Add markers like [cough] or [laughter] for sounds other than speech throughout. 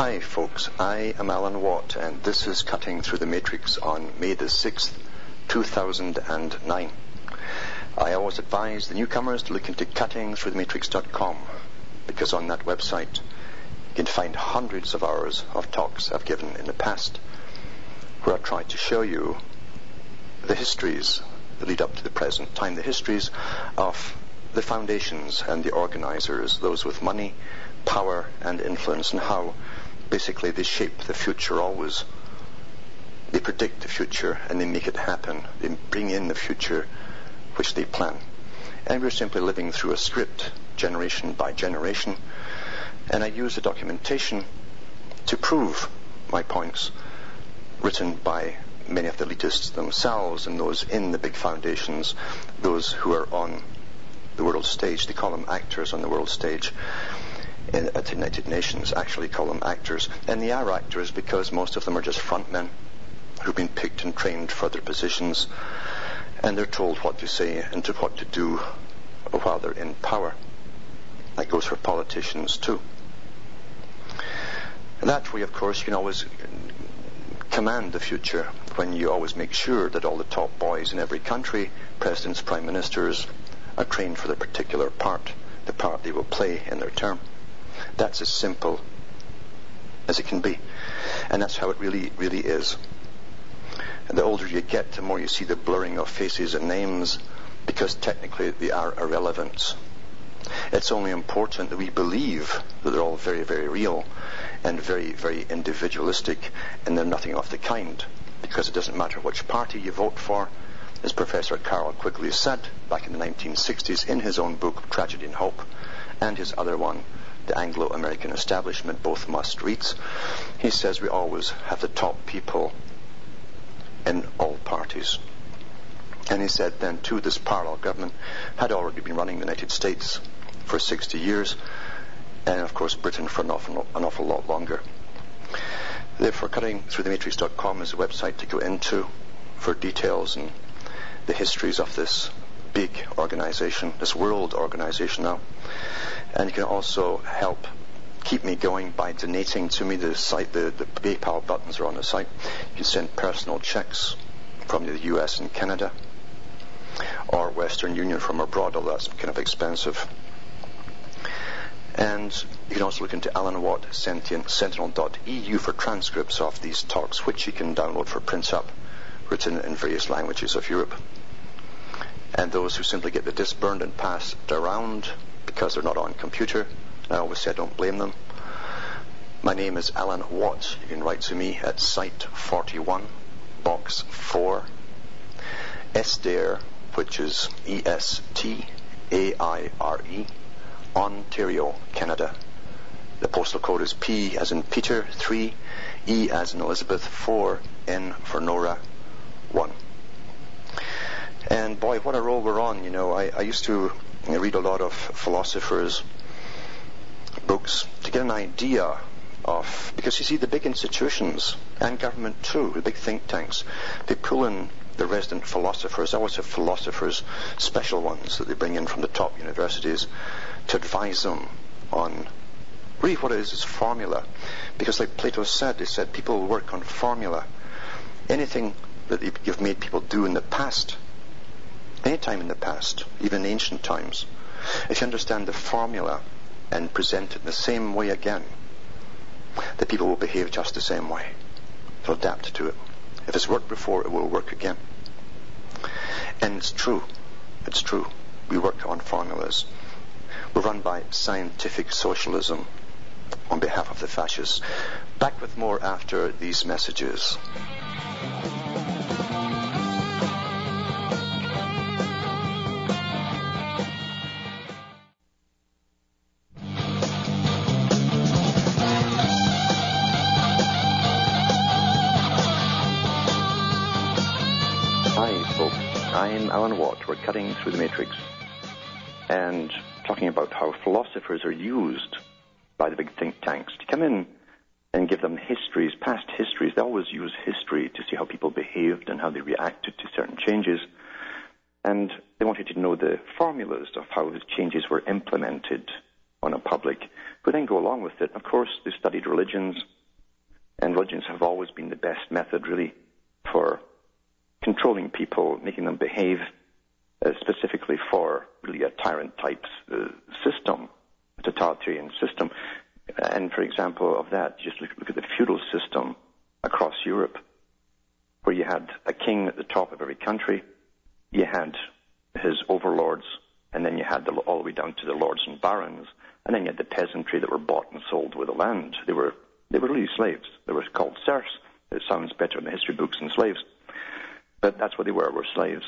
Hi, folks. I am Alan Watt, and this is Cutting Through the Matrix on May the 6th, 2009. I always advise the newcomers to look into cuttingthroughthematrix.com because on that website you can find hundreds of hours of talks I've given in the past where I try to show you the histories that lead up to the present time, the histories of the foundations and the organizers, those with money, power, and influence, and how basically they shape the future always. They predict the future and they make it happen. They bring in the future which they plan. And we're simply living through a script, generation by generation. And I use the documentation to prove my points written by many of the elitists themselves and those in the big foundations, those who are on the world stage. They call them actors on the world stage in, uh, at the United Nations, actually call them actors. And they are actors because most of them are just frontmen who've been picked and trained for their positions and they're told what to say and to what to do while they're in power. That goes for politicians too. That way, of course, you can always command the future when you always make sure that all the top boys in every country, presidents, prime ministers, are trained for their particular part, the part they will play in their term. That's as simple as it can be. And that's how it really, really is. And the older you get, the more you see the blurring of faces and names because technically they are irrelevant. It's only important that we believe that they're all very, very real and very, very individualistic and they're nothing of the kind because it doesn't matter which party you vote for. As Professor Carroll Quigley said back in the 1960s in his own book, Tragedy and Hope, and his other one, The Anglo-American Establishment, both must reads, he says we always have the top people in all parties. And he said then, too, this parallel government had already been running the United States for 60 years, and of course Britain for an awful, an awful lot longer. Therefore, cutting through the matrix.com is a website to go into for details and the histories of this big organization, this world organization now. And you can also help keep me going by donating to me. The site, the, the PayPal buttons are on the site. You can send personal checks from the US and Canada or Western Union from abroad, although that's kind of expensive. And you can also look into Alan Watt Sentinel.eu for transcripts of these talks, which you can download for print up, written in various languages of Europe. And those who simply get the disc burned and passed around because they're not on computer, I always say I don't blame them. My name is Alan Watt. You can write to me at Site 41, Box 4, Estaire, which is E S T A I R E, Ontario, Canada. The postal code is P as in Peter 3, E as in Elizabeth 4, N for Nora 1. And boy, what a roll we're on. You know, I, I used to read a lot of philosophers' books to get an idea of, because you see, the big institutions and government too, the big think tanks, they pull in the resident philosophers. I always have philosophers, special ones that they bring in from the top universities to advise them on really what it is is formula. Because like Plato said, he said people work on formula. Anything that you've made people do in the past, any time in the past, even ancient times, if you understand the formula and present it the same way again, the people will behave just the same way. They'll adapt to it. If it's worked before, it will work again. And it's true. It's true. We work on formulas. We're run by scientific socialism on behalf of the fascists. Back with more after these messages. Through the matrix and talking about how philosophers are used by the big think tanks to come in and give them histories, past histories. They always use history to see how people behaved and how they reacted to certain changes. And they wanted to know the formulas of how the changes were implemented on a public, who then go along with it. Of course, they studied religions, and religions have always been the best method, really, for controlling people, making them behave, uh, specifically for really a tyrant type uh, system, a totalitarian system. And for example of that, just look, look at the feudal system across Europe, where you had a king at the top of every country, you had his overlords, and then you had the, all the way down to the lords and barons, and then you had the peasantry that were bought and sold with the land. They were they were really slaves. They were called serfs. It sounds better in the history books than slaves, but that's what they were. Were slaves,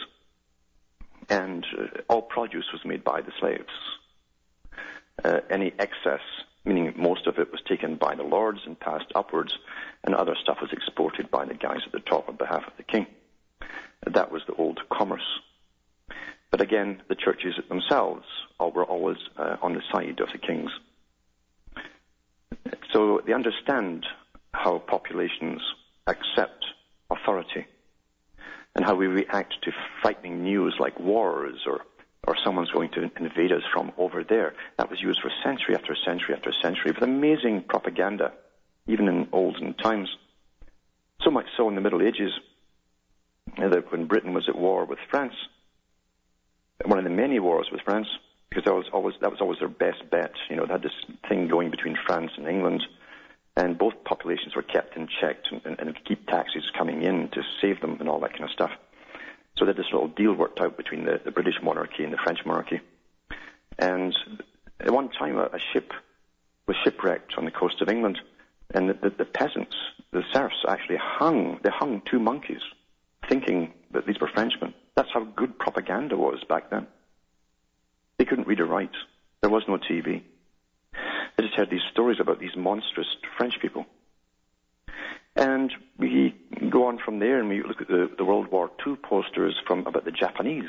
and uh, all produce was made by the slaves. Uh, any excess, meaning most of it was taken by the lords and passed upwards, and other stuff was exported by the guys at the top on behalf of the king. That was the old commerce. But again, the churches themselves were always uh, on the side of the kings. So they understand how populations accept authority and how we react to frightening news like wars or, or someone's going to invade us from over there. That was used for century after century after century with amazing propaganda, even in olden times. So much so in the Middle Ages that when Britain was at war with France, one of the many wars with France, because that was always that was always their best bet. You know, they had this thing going between France and England, and both populations were kept in check and, and, keep taxes coming in to save them and all that kind of stuff. So had this little deal worked out between the, the British monarchy and the French monarchy. And at one time, a, a ship was shipwrecked on the coast of England, and the, the, the peasants, the serfs, actually hung. They hung two monkeys, thinking that these were Frenchmen. That's how good propaganda was back then. They couldn't read or write. There was no TV. They just heard these stories about these monstrous French people. And we go on from there and we look at the, the World War II posters from about the Japanese.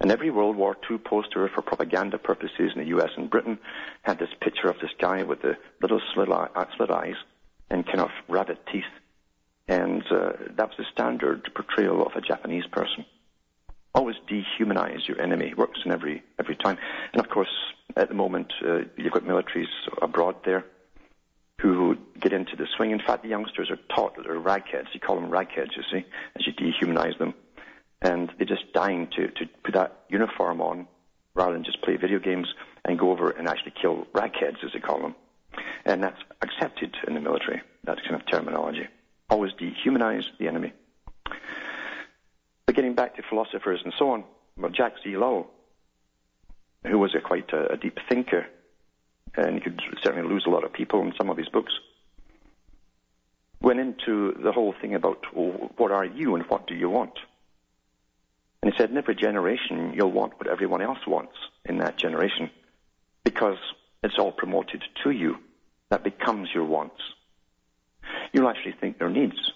And every World War II poster for propaganda purposes in the US and Britain had this picture of this guy with the little slit, eye, uh, slit eyes and kind of rabbit teeth and uh, that was the standard portrayal of a Japanese person. Always dehumanize your enemy. It works in every every time. And of course, at the moment, uh, you've got militaries abroad there who get into the swing. In fact, the youngsters are taught that they're ragheads. You call them ragheads, you see, as you dehumanize them. And they're just dying to, to put that uniform on rather than just play video games and go over and actually kill ragheads, as they call them. And that's accepted in the military, that kind of terminology always dehumanize the enemy. Getting back to philosophers and so on, well, Jacques Ellul, who was a quite a, a deep thinker, and he could certainly lose a lot of people in some of his books, went into the whole thing about well, what are you and what do you want? And he said, in every generation, you'll want what everyone else wants in that generation because it's all promoted to you. That becomes your wants. You'll actually think their needs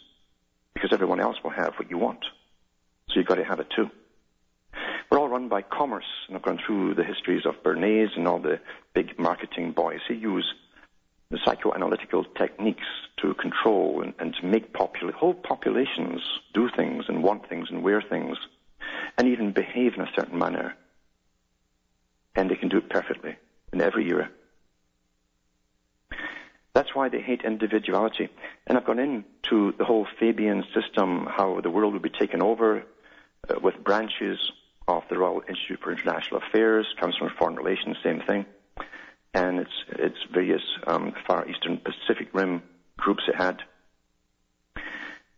because everyone else will have what you want. So you've got to have it too. We're all run by commerce, and I've gone through the histories of Bernays and all the big marketing boys. They use the psychoanalytical techniques to control and, and to make whole populations do things and want things and wear things and even behave in a certain manner. And they can do it perfectly in every era. That's why they hate individuality. And I've gone into the whole Fabian system, how the world will be taken over uh, with branches of the Royal Institute for International Affairs, comes from Foreign Relations, same thing. And it's, it's various um, Far Eastern Pacific Rim groups it had.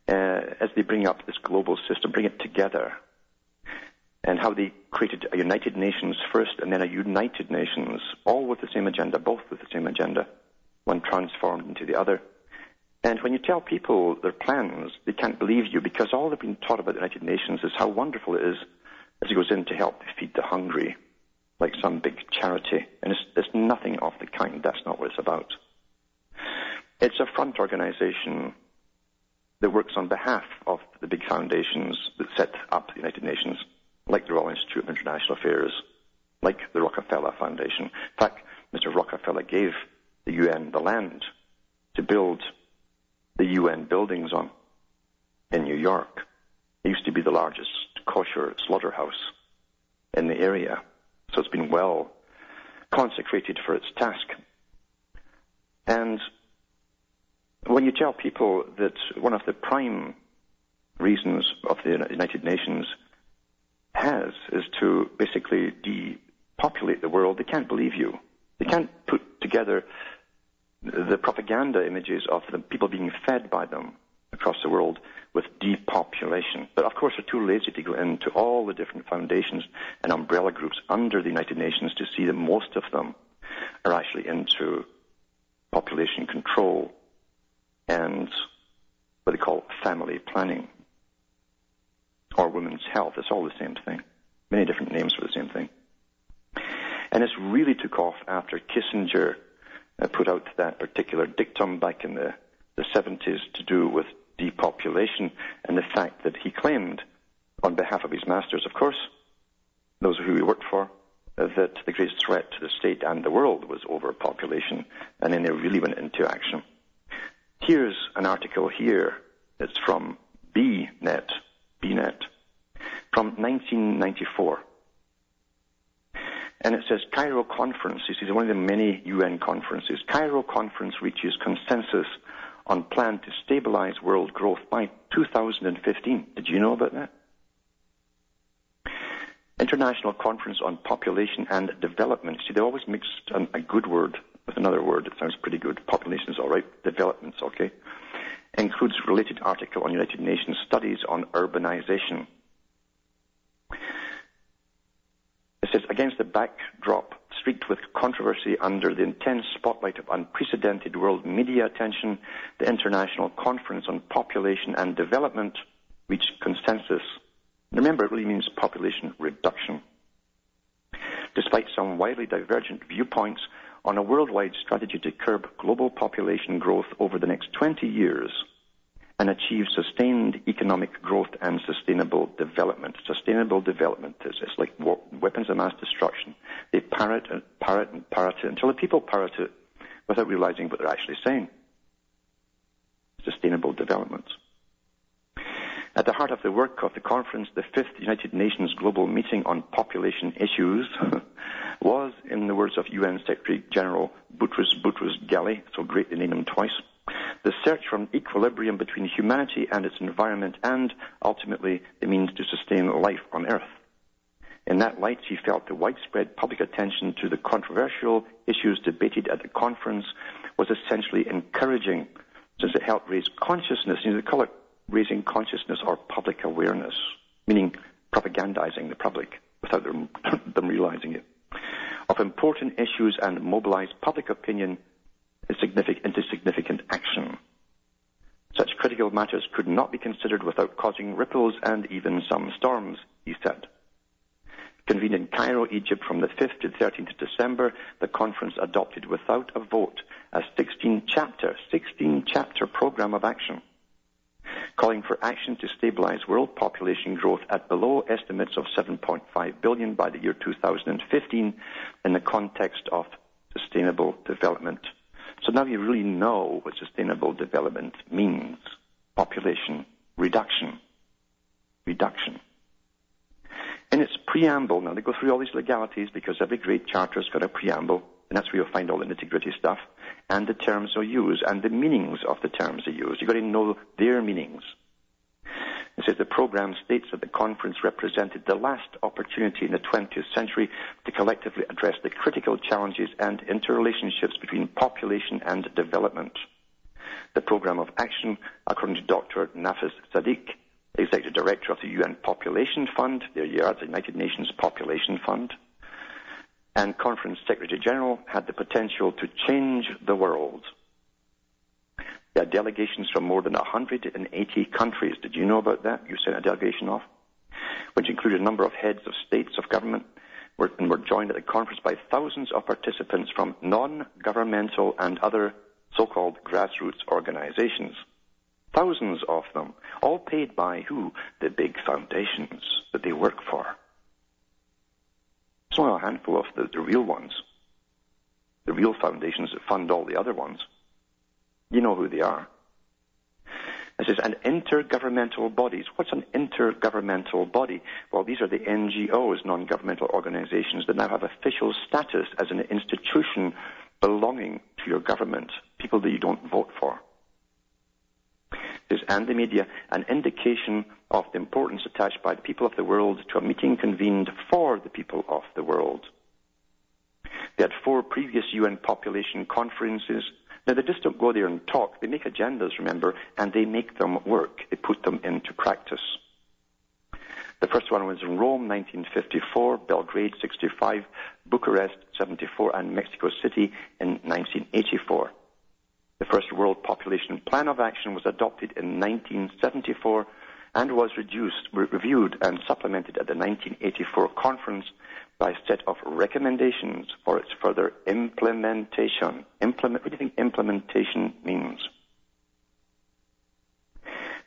Uh, as they bring up this global system, bring it together, and how they created a United Nations first and then a United Nations, all with the same agenda, both with the same agenda one transformed into the other. And when you tell people their plans, they can't believe you because all they've been taught about the United Nations is how wonderful it is as it goes in to help feed the hungry, like some big charity. And it's, it's nothing of the kind. That's not what it's about. It's a front organization that works on behalf of the big foundations that set up the United Nations. Like the Royal Institute of International affairs, like the Rockefeller Foundation. In fact, Mr. Rockefeller gave the UN the land to build the UN buildings on in New York. It used to be the largest kosher slaughterhouse in the area, so it's been well consecrated for its task. And when you tell people that one of the prime reasons of the United Nations has is to basically depopulate the world, they can't believe you. They can't put together the propaganda images of the people being fed by them across the world with depopulation. But of course, they're too lazy to go into all the different foundations and umbrella groups under the United Nations to see that most of them are actually into population control and what they call family planning or women's health. It's all the same thing. Many different names for the same thing. And this really took off after Kissinger put out that particular dictum back in the, the 70s to do with depopulation and the fact that he claimed, on behalf of his masters, of course, those who he worked for, uh, that the greatest threat to the state and the world was overpopulation, and then they really went into action. Here's an article here. It's from BNet, BNet, from 1994. And it says Cairo Conference. This is one of the many UN conferences. Cairo Conference reaches consensus on plan to stabilize world growth by 2015. Did you know about that? International Conference on Population and Development. See, they always mix a good word with another word. It sounds pretty good. Population is all right. Development's okay. Includes related article on United Nations studies on urbanization. It says, against the backdrop streaked with controversy under the intense spotlight of unprecedented world media attention, the International Conference on Population and Development reached consensus. Remember, it really means population reduction. Despite some widely divergent viewpoints on a worldwide strategy to curb global population growth over the next 20 years, and achieve sustained economic growth and sustainable development. Sustainable development is it's like weapons of mass destruction. They parrot and parrot and parrot it until the people parrot it without realizing what they're actually saying. Sustainable development. At the heart of the work of the conference, the fifth United Nations Global Meeting on Population Issues [laughs] was, in the words of UN Secretary General Boutros Boutros Ghali, so great to name him twice, the search for an equilibrium between humanity and its environment and, ultimately, the means to sustain life on Earth. In that light, he felt the widespread public attention to the controversial issues debated at the conference was essentially encouraging, since it helped raise consciousness. You know, they call it raising consciousness or public awareness, meaning propagandizing the public without them, [coughs] them realizing it, of important issues and mobilize public opinion into significant action. Such critical matters could not be considered without causing ripples and even some storms, he said. Convened in Cairo, Egypt from the 5th to 13th of December, the conference adopted without a vote a 16 chapter, 16 chapter program of action calling for action to stabilize world population growth at below estimates of 7.5 billion by the year 2015 in the context of sustainable development so now you really know what sustainable development means. Population reduction. Reduction. In its preamble, now they go through all these legalities because every great charter's got a preamble, and that's where you'll find all the nitty gritty stuff, and the terms are used, and the meanings of the terms are used. You've got to know their meanings. It says the program states that the conference represented the last opportunity in the 20th century to collectively address the critical challenges and interrelationships between population and development. The program of action, according to Dr. Nafis Sadik, Executive Director of the UN Population Fund, there you are, the United Nations Population Fund, and Conference Secretary General, had the potential to change the world. There are delegations from more than 180 countries. Did you know about that? You sent a delegation off, which included a number of heads of states of government, and were joined at the conference by thousands of participants from non-governmental and other so-called grassroots organizations. Thousands of them, all paid by who? The big foundations that they work for. It's only a handful of the, the real ones, the real foundations that fund all the other ones. You know who they are. It says, and intergovernmental bodies. What's an intergovernmental body? Well, these are the NGOs, non-governmental organizations, that now have official status as an institution belonging to your government, people that you don't vote for. Says, and the media, an indication of the importance attached by the people of the world to a meeting convened for the people of the world. They had four previous UN population conferences now, they just don't go there and talk. They make agendas, remember, and they make them work. They put them into practice. The first one was in Rome, 1954, Belgrade, 65, Bucharest, 74, and Mexico City in 1984. The first World Population Plan of Action was adopted in 1974 and was reduced, reviewed and supplemented at the 1984 conference by a set of recommendations for its further implementation. Implement, what do you think implementation means?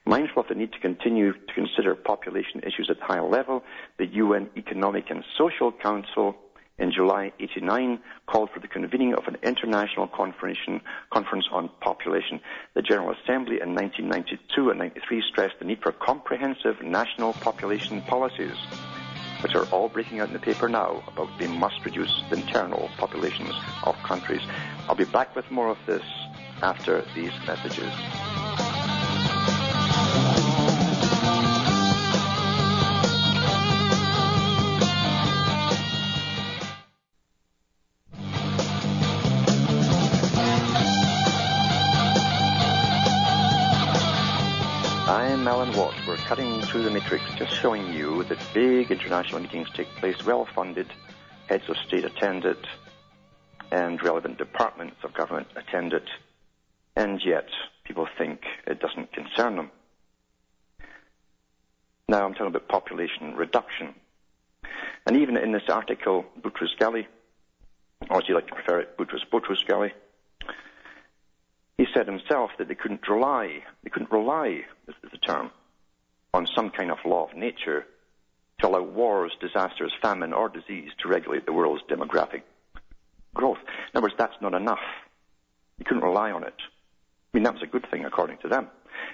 Mindful of the need to continue to consider population issues at higher level, the UN Economic and Social Council in July 89 called for the convening of an international conference on population. The General Assembly in 1992 and 93 stressed the need for comprehensive national population policies which are all breaking out in the paper now about they must reduce the internal populations of countries. I'll be back with more of this after these messages. Through the matrix, just showing you that big international meetings take place, well funded, heads of state attend it, and relevant departments of government attend it, and yet people think it doesn't concern them. Now I'm talking about population reduction. And even in this article, Boutros Ghali, or as you like to prefer it, Boutros Boutros Ghali, he said himself that they couldn't rely, they couldn't rely, is the term, on some kind of law of nature to allow wars, disasters, famine, or disease to regulate the world's demographic growth. In other words, that's not enough. You couldn't rely on it. I mean, that was a good thing according to them.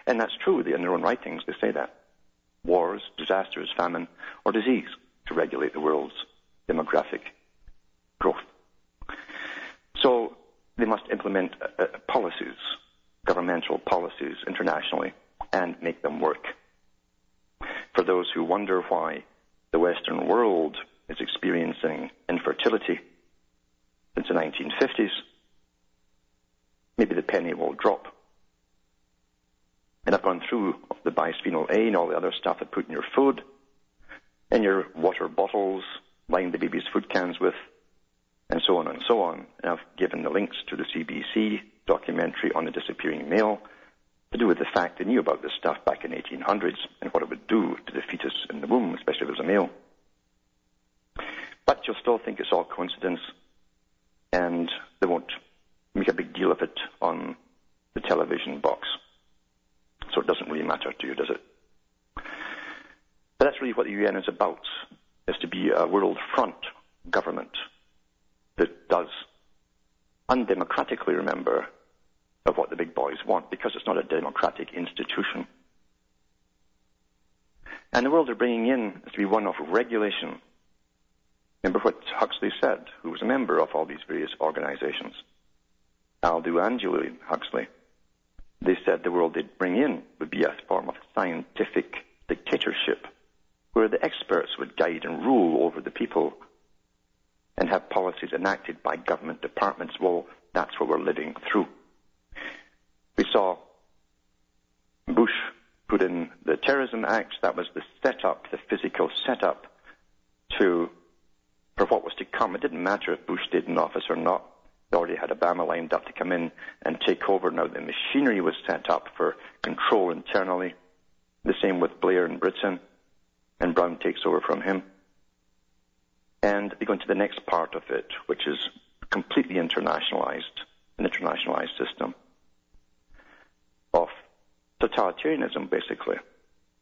And that's true. In their own writings, they say that. Wars, disasters, famine, or disease to regulate the world's demographic growth. So they must implement uh, uh, policies, governmental policies internationally, and make them work. For those who wonder why the Western world is experiencing infertility since the 1950s, maybe the penny will drop. And I've gone through the bisphenol A and all the other stuff I put in your food, in your water bottles, line the baby's food cans with, and so on and so on. And I've given the links to the CBC documentary on the disappearing male to do with the fact they knew about this stuff back in 1800s and what it would do to the fetus in the womb, especially if it was a male. But you'll still think it's all coincidence, and they won't make a big deal of it on the television box. So it doesn't really matter to you, does it? But that's really what the UN is about, is to be a world front government that does undemocratically, remember, of what the big boys want because it's not a democratic institution. And the world they're bringing in is to be one of regulation. Remember what Huxley said, who was a member of all these various organizations. Aldous and Julian Huxley. They said the world they'd bring in would be a form of scientific dictatorship, where the experts would guide and rule over the people and have policies enacted by government departments. Well, that's what we're living through. We saw Bush put in the Terrorism Act. That was the setup, the physical setup to for what was to come. It didn't matter if Bush stayed in office or not. They already had Obama lined up to come in and take over. Now the machinery was set up for control internally. The same with Blair in Britain, and Brown takes over from him. And we go into the next part of it, which is completely internationalized, an internationalized system totalitarianism, basically.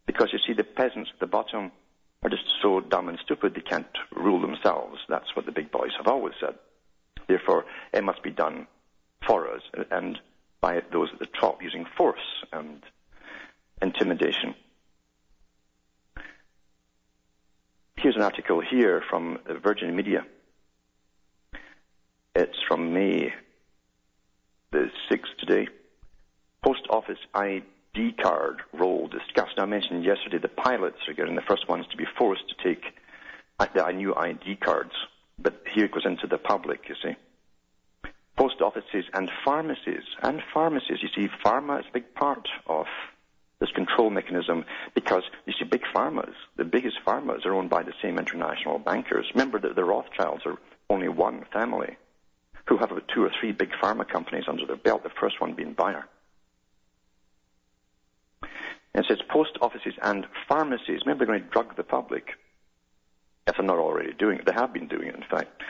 Because you see, the peasants at the bottom are just so dumb and stupid they can't rule themselves. That's what the big boys have always said. Therefore, it must be done for us and by those at the top using force and intimidation. Here's an article here from Virgin Media. It's from May the 6th today. Post office ID card role discussed. Now, I mentioned yesterday the pilots are getting the first ones to be forced to take the new ID cards, but here it goes into the public, you see. Post offices and pharmacies, and pharmacies, you see, pharma is a big part of this control mechanism because you see big pharmas, the biggest pharmas are owned by the same international bankers. Remember that the Rothschilds are only one family who have two or three big pharma companies under their belt, the first one being Bayer. It says post offices and pharmacies. Remember, they're going to drug the public. If they're not already doing it, they have been doing it, in fact.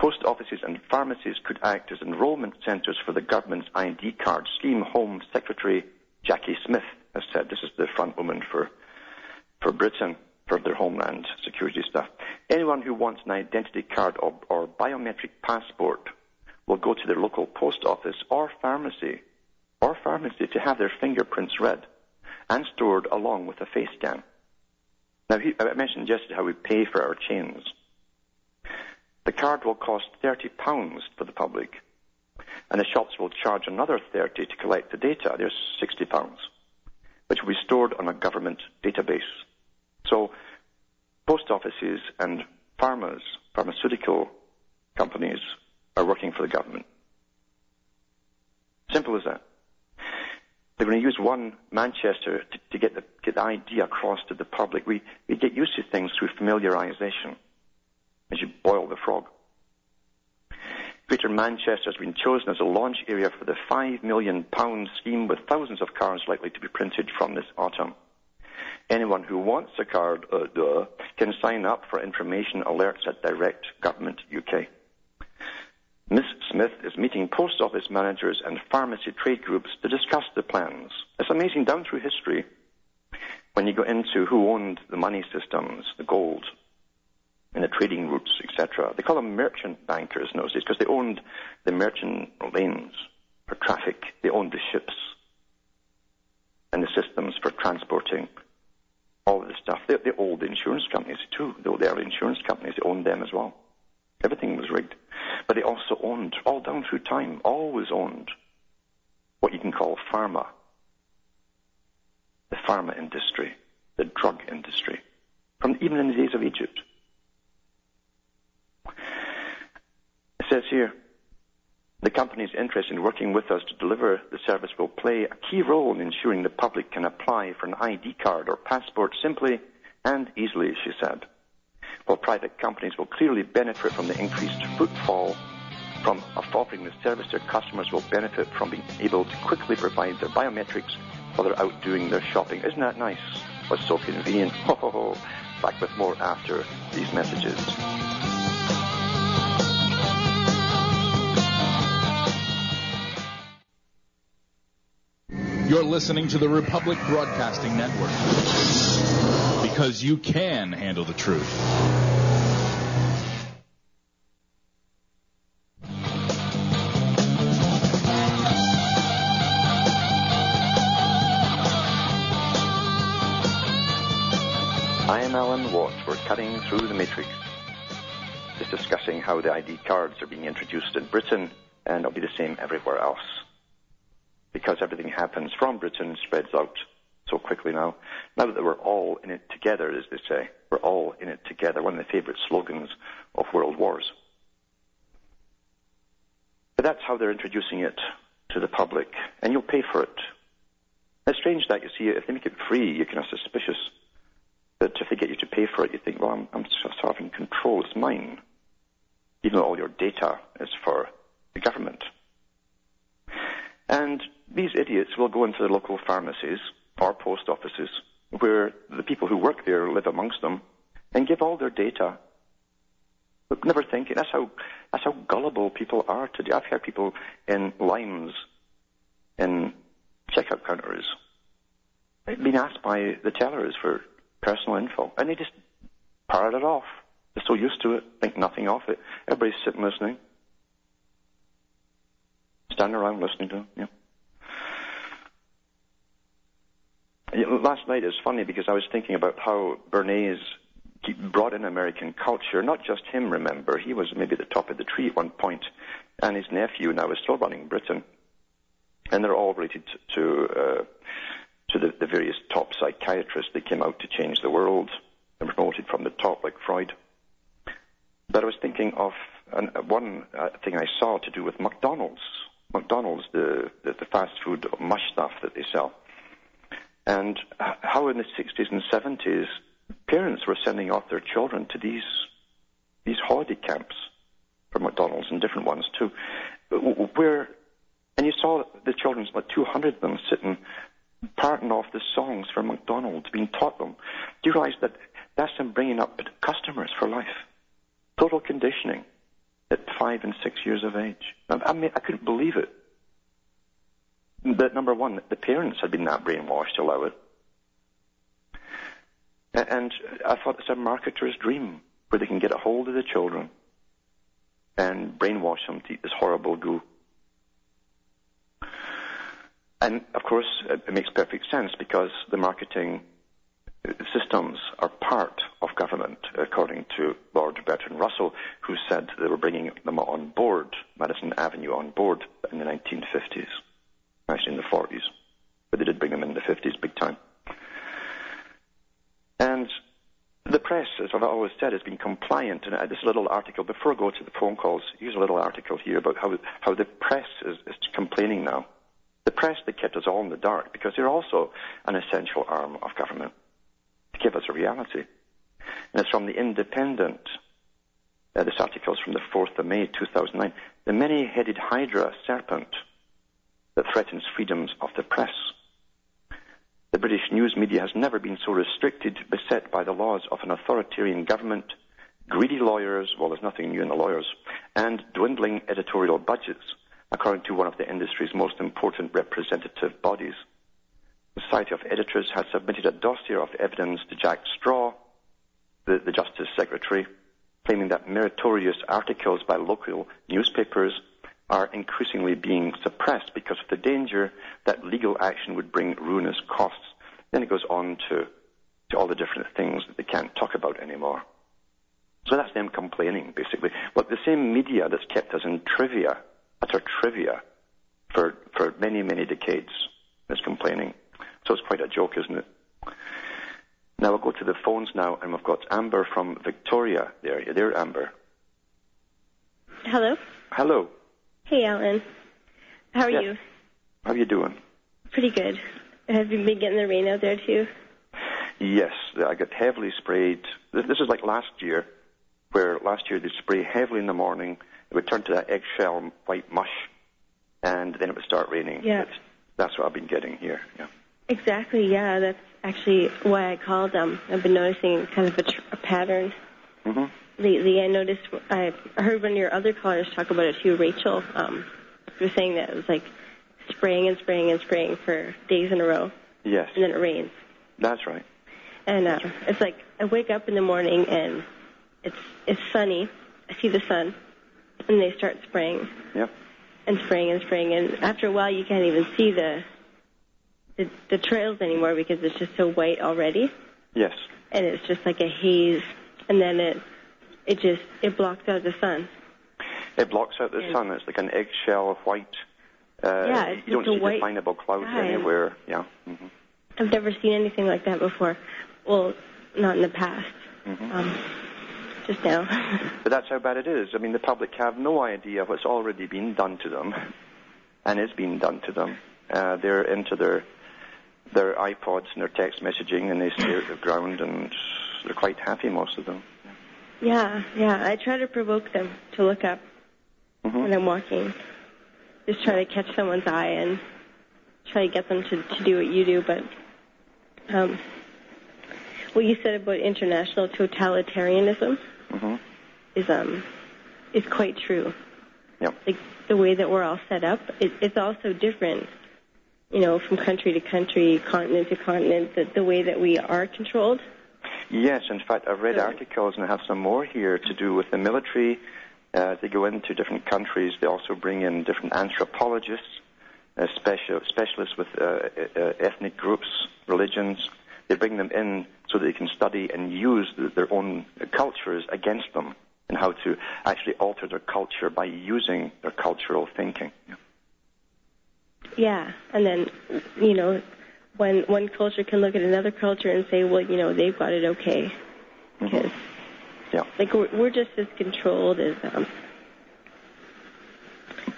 Post offices and pharmacies could act as enrollment centres for the government's ID card scheme. Home Secretary Jacqui Smith has said. This is the front woman for, for Britain, for their homeland security stuff. Anyone who wants an identity card or, or biometric passport will go to their local post office or pharmacy or pharmacy to have their fingerprints read and stored along with a face scan. Now, I mentioned yesterday how we pay for our chains. The card will cost £30 for the public, and the shops will charge another 30 to collect the data. There's £60 which will be stored on a government database. So post offices and pharmas, pharmaceutical companies are working for the government. Simple as that. They're going to use one Manchester to, to get, the, get the idea across to the public. We, we get used to things through familiarization as you boil the frog. Greater Manchester has been chosen as a launch area for the £5 million scheme with thousands of cards likely to be printed from this autumn. Anyone who wants a card uh, duh, can sign up for information alerts at Direct Government UK. Ms. Smith is meeting post office managers and pharmacy trade groups to discuss the plans. It's amazing down through history when you go into who owned the money systems, the gold, and the trading routes, etc. They call them merchant bankers in those days because they owned the merchant lanes for traffic. They owned the ships and the systems for transporting all of the stuff. They, they owned the insurance companies too. Owned the early insurance companies. They owned them as well. Everything was rigged. But they also owned, all down through time, always owned what you can call pharma. The pharma industry, the drug industry, from even in the days of Egypt. It says here, the company's interest in working with us to deliver the service will play a key role in ensuring the public can apply for an ID card or passport simply and easily, she said. While private companies will clearly benefit from the increased footfall from offering the service, their customers will benefit from being able to quickly provide their biometrics while they're out doing their shopping. Isn't that nice? Was so convenient. [laughs] Ho ho ho. Back with more after these messages. You're listening to the Republic Broadcasting Network because you can handle the truth. I am Alan Watt. We're cutting through the matrix. Just discussing how the ID cards are being introduced in Britain and it'll be the same everywhere else because everything happens from Britain, spreads out so quickly now. Now that we're all in it together, as they say, we're all in it together. One of the favourite slogans of world wars. But that's how they're introducing it to the public, and you'll pay for it. It's strange that you see if they make it free, you're kind of suspicious. But if they get you to pay for it, you think, well, I'm, I'm sort of in control. It's mine. Even though all your data is for the government. And these idiots will go into the local pharmacies or post offices where the people who work there live amongst them and give all their data. But never thinking that's how that's how gullible people are today. I've heard people in lines in checkout counters being asked by the tellers for personal info, and they just parrot it off. They're so used to it, think nothing of it. Everybody's sitting listening. Standing around listening to them, yeah. Last night is funny because I was thinking about how Bernays brought in American culture. Not just him, remember. He was maybe the top of the tree at one point, and his nephew now is still running Britain. And they're all related to, uh, to the, the various top psychiatrists that came out to change the world and promoted from the top, like Freud. But I was thinking of an, one uh, thing I saw to do with McDonald's. McDonald's, the, the, the fast food mush stuff that they sell and how in the 60s and 70s parents were sending off their children to these these holiday camps for McDonald's and different ones too, where and you saw the children, like 200 of them, sitting parting off the songs from McDonald's, being taught them. Do you realize that that's them bringing up customers for life? Total conditioning at five and six years of age. I mean, I couldn't believe it. But number one, the parents had been that brainwashed to allow it. And I thought it's a marketer's dream where they can get a hold of the children and brainwash them to eat this horrible goo. And of course, it makes perfect sense because the marketing systems are part of government, according to Lord Bertrand Russell, who said they were bringing them on board, Madison Avenue on board in the 1950s actually in the 40s, but they did bring them in the 50s big time. And the press, as I've always said, has been compliant. And uh, this little article, before I go to the phone calls, here's a little article here about how, how the press is, is complaining now. The press that kept us all in the dark because they're also an essential arm of government to give us a reality. And it's from the Independent. Uh, this article is from the 4th of May 2009. The many-headed hydra serpent that threatens freedoms of the press. The British news media has never been so restricted, beset by the laws of an authoritarian government, greedy lawyers, well, there's nothing new in the lawyers, and dwindling editorial budgets, according to one of the industry's most important representative bodies. The Society of Editors has submitted a dossier of evidence to Jack Straw, the, the Justice Secretary, claiming that meritorious articles by local newspapers are increasingly being suppressed because of the danger that legal action would bring ruinous costs. Then it goes on to, to all the different things that they can't talk about anymore. So that's them complaining, basically. But the same media that's kept us in trivia, utter trivia, for, for many, many decades is complaining. So it's quite a joke, isn't it? Now we'll go to the phones now, and we've got Amber from Victoria there. You're there, Amber. Hello. Hello. Hey, Alan. How are yes. you? How are you doing? Pretty good. Have you been getting the rain out there too? Yes, I got heavily sprayed. This is like last year, where last year they'd spray heavily in the morning. It would turn to that eggshell white mush, and then it would start raining. Yeah. That's, that's what I've been getting here. Yeah. Exactly. Yeah, that's actually why I called them. I've been noticing kind of a, tr- a pattern. Mm-hmm lately. I noticed I heard one of your other callers talk about it too. Rachel um, was saying that it was like spraying and spraying and spraying for days in a row. Yes. And then it rains. That's right. And uh, it's like I wake up in the morning and it's it's sunny. I see the sun, and they start spraying. Yep. And spraying and spraying, and after a while you can't even see the the, the trails anymore because it's just so white already. Yes. And it's just like a haze, and then it it just it blocks out the sun. It blocks out the sun. It's like an eggshell of white. Uh, yeah, it's you don't see white definable clouds sky. anywhere. Yeah. Mm-hmm. I've never seen anything like that before. Well, not in the past. Mm-hmm. Um, just now. [laughs] but that's how bad it is. I mean, the public have no idea what's already been done to them, and is being done to them. Uh, they're into their their iPods and their text messaging, and they stare at the ground, and they're quite happy, most of them. Yeah, yeah. I try to provoke them to look up mm-hmm. when I'm walking. Just try to catch someone's eye and try to get them to, to do what you do. But um, what you said about international totalitarianism mm-hmm. is um is quite true. Yep. Like the way that we're all set up, it, it's also different. You know, from country to country, continent to continent, the, the way that we are controlled Yes, in fact, I've read articles and I have some more here to do with the military. Uh, they go into different countries. They also bring in different anthropologists, uh, special, specialists with uh, uh, ethnic groups, religions. They bring them in so that they can study and use th their own cultures against them and how to actually alter their culture by using their cultural thinking. Yeah. Yeah, and then you know, when one culture can look at another culture and say, well, you know, they've got it okay, because Yeah. like we're, we're just as controlled as um,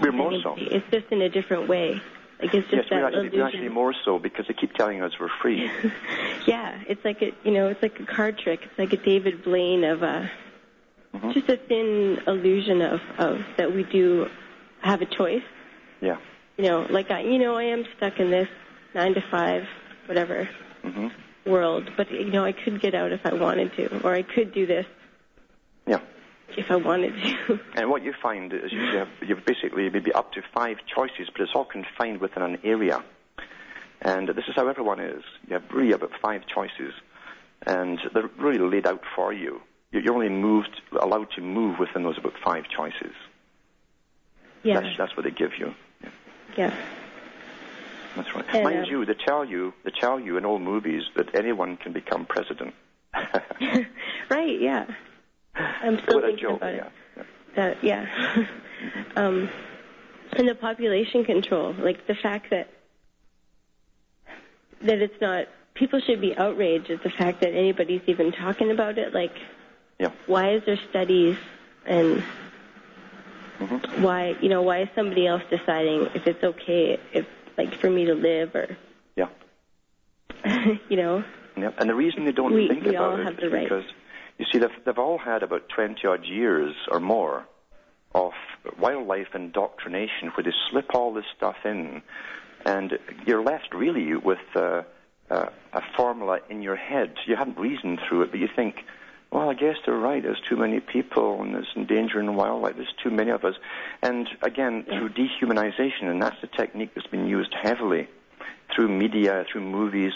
We're more so. It's just in a different way. Like it's Yes, just we're that actually, we're actually more so because they keep telling us we're free. [laughs] yeah, it's like a you know, it's like a card trick. It's like a David Blaine of a Mhm. just a thin illusion of of that we do have a choice. Yeah. You know, like I you know I am stuck in this nine to five whatever hmm world, but you know I could get out if I wanted to, or I could do this Yeah. if I wanted to. [laughs] And what you find is you have you've basically maybe up to five choices, but it's all confined within an area. And this is how everyone is. You have really about five choices, and they're really laid out for you. You- You're only moved, allowed to move within those about five choices. yeah, That's, that's what they give you. yeah, That's right. And, Mind you, they tell you, they tell you in all movies that anyone can become president. [laughs] right, yeah. I'm still what a thinking joke! about Yeah. it. That yeah. [laughs] um, and the population control, like the fact that that it's not. People should be outraged at the fact that anybody's even talking about it. Like, Yeah. why is there studies and Mhm. why you know why is somebody else deciding if it's okay if like for me to live or Yeah. [laughs] you know Yep. And the reason they don't We- think we about it is right. because you see they've, they've all had about 20 odd years or more of wildlife indoctrination where they slip all this stuff in and you're left really with uh, uh, a formula in your head. You haven't reasoned through it, but you think, well, I guess they're right. There's too many people and there's endangering wildlife. There's too many of us. And again, through dehumanization, and that's the technique that's been used heavily through media, through movies,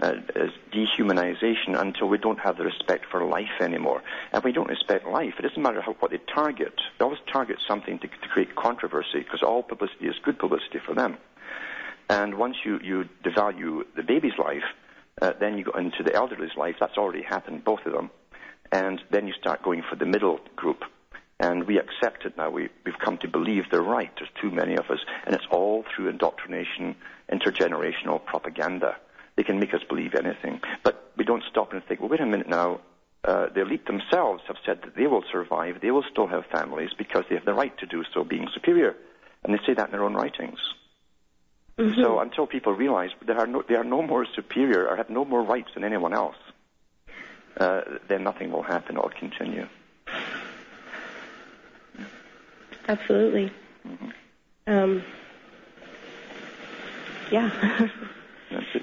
uh, as dehumanization until we don't have the respect for life anymore. And we don't respect life. It doesn't matter how, what they target. They always target something to, to create controversy because all publicity is good publicity for them. And once you, you devalue the baby's life, uh, then you go into the elderly's life. That's already happened, both of them. And then you start going for the middle group. And we accept it now. We, we've come to believe they're right. There's too many of us. And it's all through indoctrination, intergenerational propaganda. They can make us believe anything. But we don't stop and think, well, wait a minute now. Uh, the elite themselves have said that they will survive. They will still have families because they have the right to do so, being superior. And they say that in their own writings. So until people realize they are no, they are no more superior or have no more rights than anyone else, uh, then nothing will happen. It'll continue. absolutely um, yeah [laughs] That's it.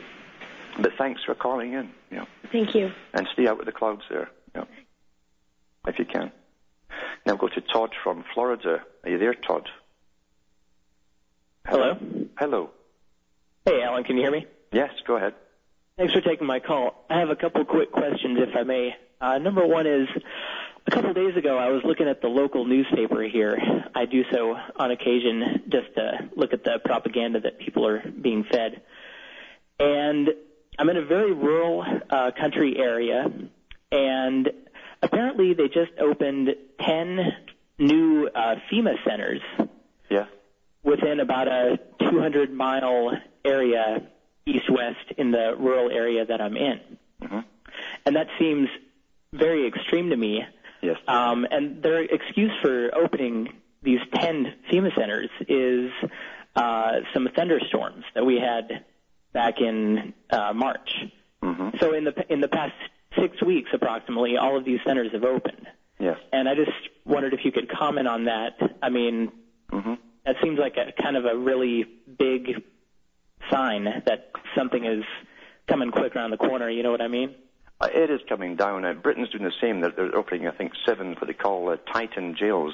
But thanks for calling in. Yeah. thank you And stay out with the clouds there. Yeah. If you can. Now go to Todd from Florida. Are you there, Todd? Hello. Hello. Hey, Alan, can you hear me? Yes, go ahead. Thanks for taking my call. I have a couple quick questions, if I may. Uh, number one is, a couple days ago, I was looking at the local newspaper here. I do so on occasion just to look at the propaganda that people are being fed. And I'm in a very rural uh, country area, and apparently they just opened 10 new uh, FEMA centers Yeah. within about a 200 mile area east-west in the rural area that I'm in. Mhm. And that seems very extreme to me. Yes. Um, and their excuse for opening these 10 FEMA centers is uh, some thunderstorms that we had back in uh, March. hmm So in the in the past six weeks, approximately, all of these centers have opened. Yes. And I just wondered if you could comment on that. I mean, hmm that seems like a kind of a really big sign that something is coming quick around the corner. You know what I mean? Uh, it is coming down. Uh, Britain's doing the same. They're, they're opening, I think, seven what they call uh, Titan jails,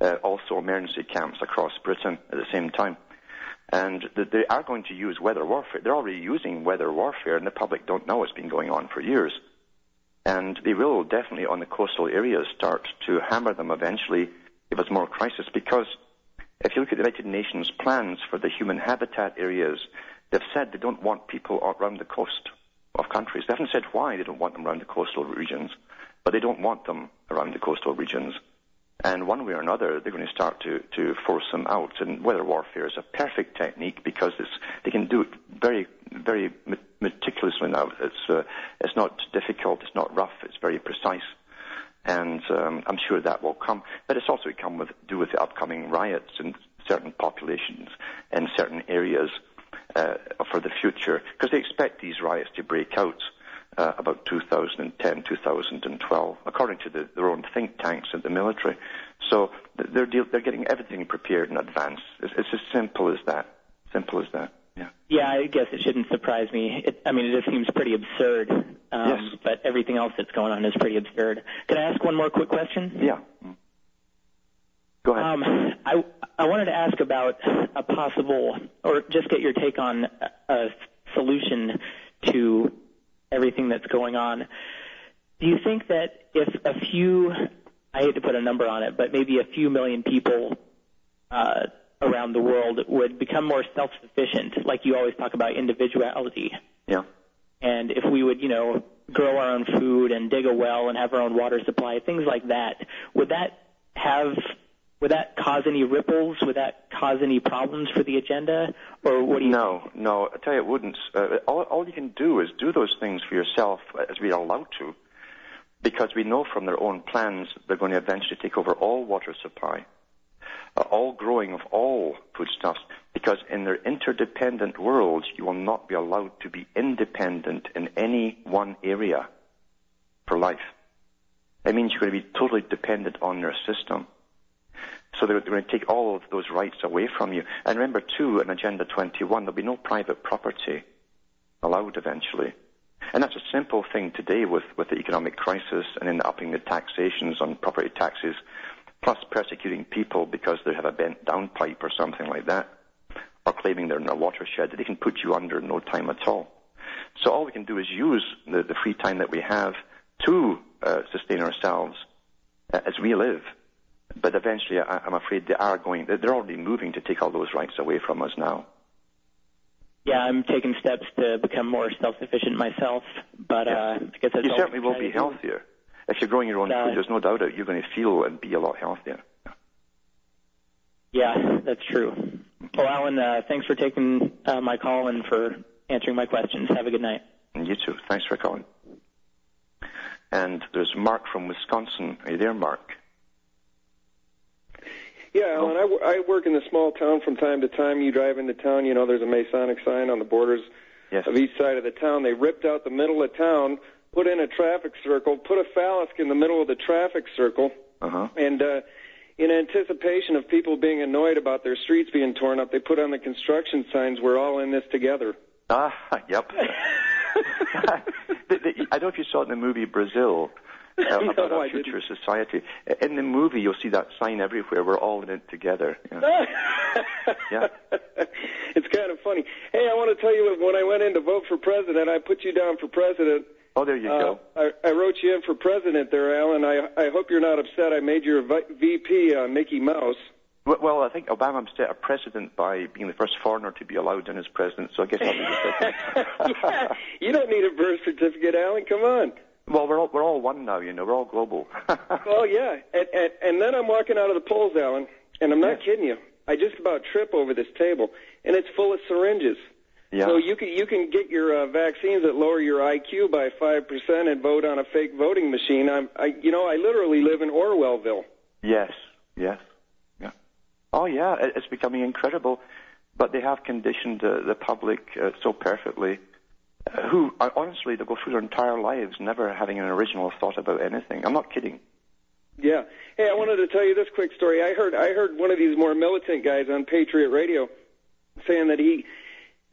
uh, also emergency camps across Britain at the same time. And th- they are going to use weather warfare. They're already using weather warfare, and the public don't know it's been going on for years. And they will definitely on the coastal areas start to hammer them eventually if there's more crisis because if you look at the United Nations plans for the human habitat areas, they've said they don't want people around the coast of countries. They haven't said why they don't want them around the coastal regions, but they don't want them around the coastal regions. And one way or another, they're going to start to, to force them out. And weather warfare is a perfect technique because it's, they can do it very, very meticulously now. It's, uh, it's not difficult, it's not rough, it's very precise. And um, I'm sure that will come. But it's also come with do with the upcoming riots in certain populations in certain areas uh, for the future, because they expect these riots to break out uh, about 2010, 2012, according to the, their own think tanks and the military. So they're, deal- they're getting everything prepared in advance. It's, it's as simple as that. Simple as that. Yeah. Yeah, I guess it shouldn't surprise me. It, I mean, it just seems pretty absurd. Um, yes. But everything else that's going on is pretty absurd. Can I ask one more quick question? Yeah. Go ahead. Um, I I wanted to ask about a possible, or just get your take on a, a solution to everything that's going on. Do you think that if a few, I hate to put a number on it, but maybe a few million people uh, around the world would become more self-sufficient, like you always talk about individuality? Yeah. And if we would, you know, grow our own food and dig a well and have our own water supply, things like that, would that have would that cause any ripples? Would that cause any problems for the agenda? Or what do you No, think? no, I tell you it wouldn't. Uh, all, all you can do is do those things for yourself as we are allowed to, because we know from their own plans they're going to eventually take over all water supply, uh, all growing of all foodstuffs, because in their interdependent worlds you will not be allowed to be independent in any one area for life. It means you're going to be totally dependent on their system. So they're, going to take all of those rights away from you. And remember, too, in Agenda 21, there'll be no private property allowed eventually. And that's a simple thing today with, with the economic crisis and in upping the taxations on property taxes, plus persecuting people because they have a bent down pipe or something like that, or claiming they're in a watershed that they can put you under in no time at all. So all we can do is use the, the free time that we have to uh, sustain ourselves uh, as we live but eventually, I, I'm afraid they are going. They're already moving to take all those rights away from us now. Yeah, I'm taking steps to become more self-sufficient myself, but uh, I guess that's You certainly will be healthier. If you're growing your own food, there's no doubt that you're going to feel and be a lot healthier. Yeah, that's true. Well, Alan, uh, thanks for taking uh, my call and for answering my questions. Have a good night. And you too. Thanks for calling. And there's Mark from Wisconsin. Are you there, Mark? Yeah, Alan, I, w- I work in the small town from time to time. You drive into town, you know, there's a Masonic sign on the borders Yes. of each side of the town. They ripped out the middle of town, put in a traffic circle, put a phallus in the middle of the traffic circle, Uh huh. and uh, in anticipation of people being annoyed about their streets being torn up, they put on the construction signs, we're all in this together. Ah, yep. The- the- I don't know if you saw it in the movie Brazil uh, [laughs] No, about our I didn't. future society. In the movie, you'll see that sign everywhere. We're all in it together. Yeah. [laughs] Yeah. It's kind of funny. Hey, I want to tell you, when I went in to vote for president, I put you down for president. Oh, there you Uh, go. I, I wrote you in for president there, Alan. I, I hope you're not upset. I made you a vi- VP, uh, Mickey Mouse. Well- Well, I think Obama set a precedent by being the first foreigner to be allowed in as president, so I guess I'll be the second. [laughs] yeah, you don't need a birth certificate, Alan. Come on. Well, we're all we're all one now, you know. We're all global. [laughs] Well, yeah. And, and, and then I'm walking out of the polls, Alan, and I'm not Yeah. kidding you. I just about trip over this table, and it's full of syringes. Yeah. So you can you can get your uh, vaccines that lower your IQ by five percent and vote on a fake voting machine. I'm, I, you know, I literally live in Orwellville. Yes. Yes. Yeah. Oh, yeah. It's becoming incredible, but they have conditioned uh, the public uh, so perfectly. Uh, who uh, honestly they go through their entire lives never having an original thought about anything. I'm not kidding. Yeah. Hey, I wanted to tell you this quick story. I heard I heard one of these more militant guys on Patriot Radio saying that he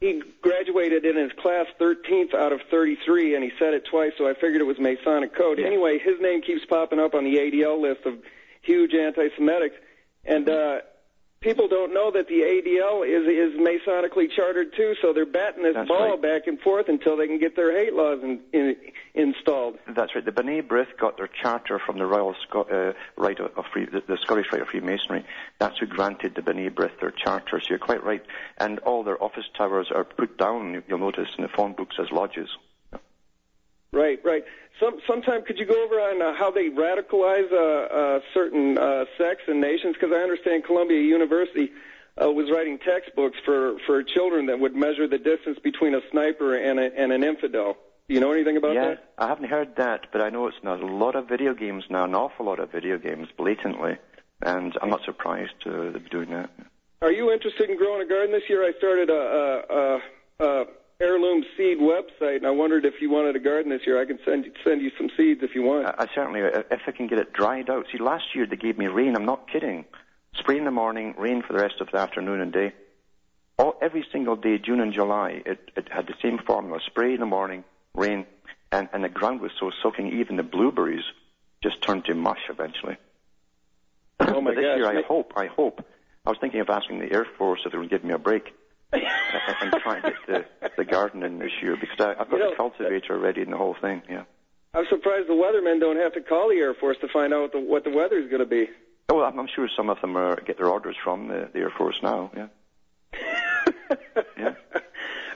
he graduated in his class 13th out of 33, and he said it twice, so I figured it was Masonic code. Yeah. Anyway, his name keeps popping up on the ADL list of huge anti-Semitics, and uh, people don't know that the ADL is is Masonically chartered too, so they're batting this That's ball right. back and forth until they can get their hate laws in, in, installed. That's right. The B'nai B'rith got their charter from the Royal Sco- uh, Rite of Free, the, the Scottish Rite of Freemasonry. That's who granted the B'nai B'rith their charter. So you're quite right. And all their office towers are put down. You'll notice in the phone books as lodges. Right, right. Some sometime could you go over on uh, how they radicalize uh, uh, certain uh, sects and nations? Because I understand Columbia University uh, was writing textbooks for for children that would measure the distance between a sniper and a, and an infidel. Do you know anything about that? yeah, that? I haven't heard that, but I know it's not a lot of video games now, an awful lot of video games, blatantly. And I'm not surprised uh, they're doing that. Are you interested in growing a garden this year? I started a, a, a, a heirloom seed website, and I wondered if you wanted a garden this year. I can send send you some seeds if you want. I, I certainly, uh, if I can get it dried out. See, last year they gave me rain. I'm not kidding. Spray in the morning, rain for the rest of the afternoon and day. All, every single day, June and July, it, it had the same formula. Spray in the morning, rain, and, and the ground was so soaking, even the blueberries just turned to mush eventually. Oh my but this gosh! year, I hope, I hope. I was thinking of asking the Air Force if they would give me a break and, and try and get the, the garden in this year because I, I've got You know, the cultivator ready and the whole thing. Yeah. I'm surprised the weathermen don't have to call the Air Force to find out what the, what the weather's going to be. Oh, well, I'm, I'm sure some of them are, get their orders from the, the Air Force now. Yeah. [laughs] yeah.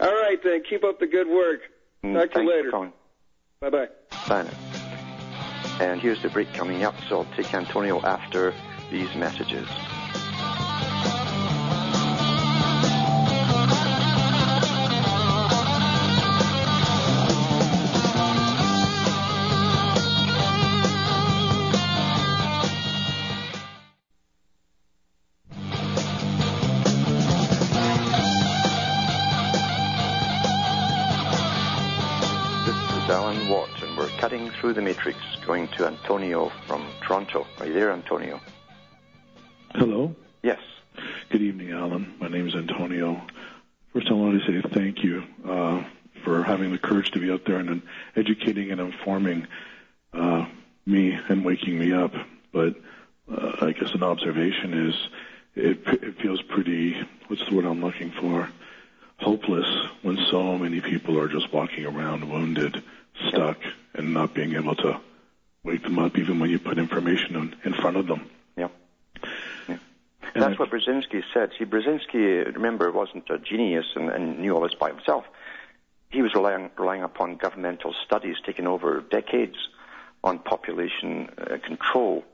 All right, then. Keep up the good work. Mm, Talk to you later. Bye bye. Bye now. And here's the break coming up, so I'll take Antonio after these messages. Through the matrix, going to Antonio from Toronto. Are you there, Antonio? Hello. Yes. Good evening, Alan. My name is Antonio. First, I want to say thank you uh, for having the courage to be out there and educating and informing uh, me and waking me up. But uh, I guess an observation is it, it feels pretty, what's the word I'm looking for? Hopeless when so many people are just walking around wounded, stuck, and not being able to wake them up even when you put information in, in front of them. Yeah. And That's what Brzezinski said. See, Brzezinski, remember, wasn't a genius and, and knew all this by himself. He was relying, relying upon governmental studies taken over decades on population uh, control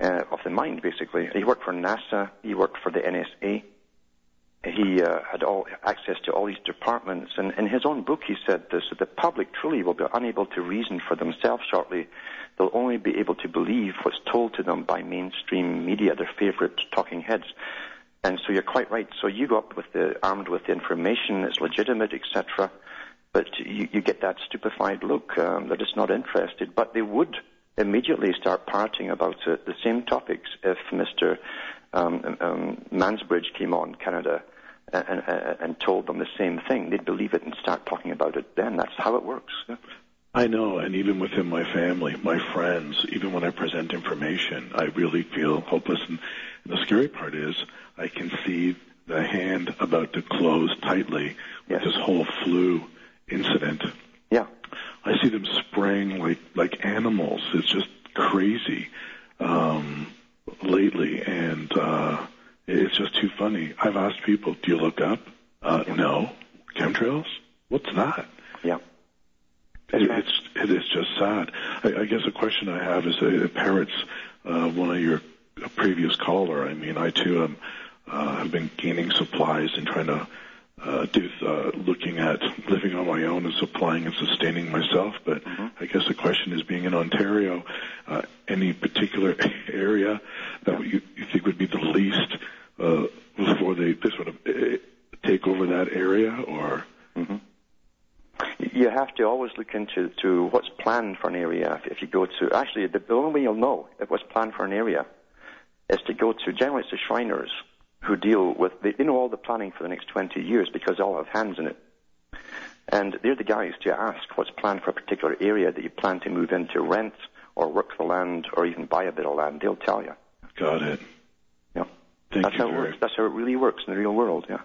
uh, of the mind, basically. He worked for NASA. He worked for the NSA. He uh, had all access to all these departments. And in his own book, he said this, that the public truly will be unable to reason for themselves shortly. They'll only be able to believe what's told to them by mainstream media, their favorite talking heads. And so you're quite right. So you go up with the, armed with the information, it's legitimate, etc. But you, you get that stupefied look. Um, they're just not interested. But they would immediately start parting about uh, the same topics if Mr. Um, um, Mansbridge came on Canada and, and, and told them the same thing. They'd believe it and start talking about it then. That's how it works. Yeah. I know, and even within my family, my friends, even when I present information, I really feel hopeless. And the scary part is, I can see the hand about to close tightly with Yes. this whole flu incident. Yeah. I see them spraying like like animals. It's just crazy um, lately, and uh, it's just too funny. I've asked people, "Do you look up?" Uh, no. Chemtrails? What's that? Yeah. It, it's it is just sad. I, I guess a question I have is uh, parrots uh, one of your previous caller. I mean, I too am uh, have been gaining supplies and trying to uh, do uh, looking at living on my own and supplying and sustaining myself. But I guess the question is, being in Ontario, uh, any particular [laughs] area that you, you think would be the least uh, before they, they sort of uh, take over that area, or You have to always look into to what's planned for an area. If, if you go to, actually, the, the only way you'll know if what's planned for an area is to go to, generally it's the Shriners who deal with, they, they know all the planning for the next 20 years because they all have hands in it. And they're the guys to ask what's planned for a particular area that you plan to move into, rent or work the land or even buy a bit of land. They'll tell you. got it. Yeah. Thank that's you how it works. That's how it really works in the real world. Yeah.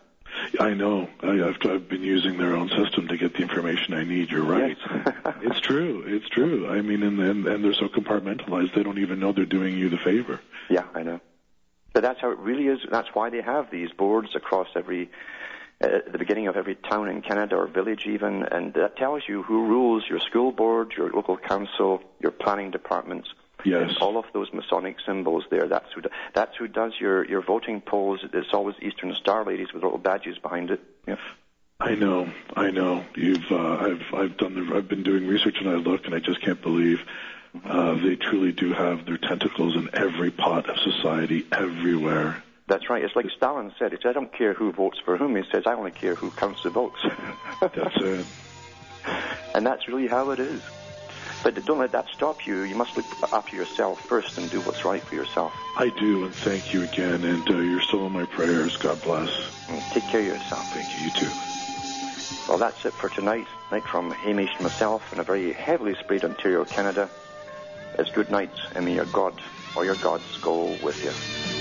I know. I, I've, I've been using their own system to get the information I need. You're right. Yes. [laughs] it's true. It's true. I mean, and, and and they're so compartmentalized, they don't even know they're doing you the favor. Yeah, I know. But that's how it really is. That's why they have these boards across every, uh, the beginning of every town in Canada or village even, and that tells you who rules your school board, your local council, your planning departments. Yes. And all of those Masonic symbols there. That's who. do- That's who does your your voting polls. It's always Eastern Star ladies with little badges behind it. Yeah. I know, I know. You've, uh, I've, I've done the, I've been doing research, and I look, and I just can't believe uh, they truly do have their tentacles in every pot of society, everywhere. That's right. It's like Stalin said. He said, "I don't care who votes for whom." He says, "I only care who counts the votes." [laughs] [laughs] That's it. And that's really how it is. But don't let that stop you. You must look after yourself first and do what's right for yourself. I do, and thank you again. And uh, you're still in my prayers. God bless. And take care of yourself. Thank you. You too. Well, that's it for tonight. Night from Hamish and myself in a very heavily sprayed Ontario, Canada. It's good night, and may your God or your gods go with you.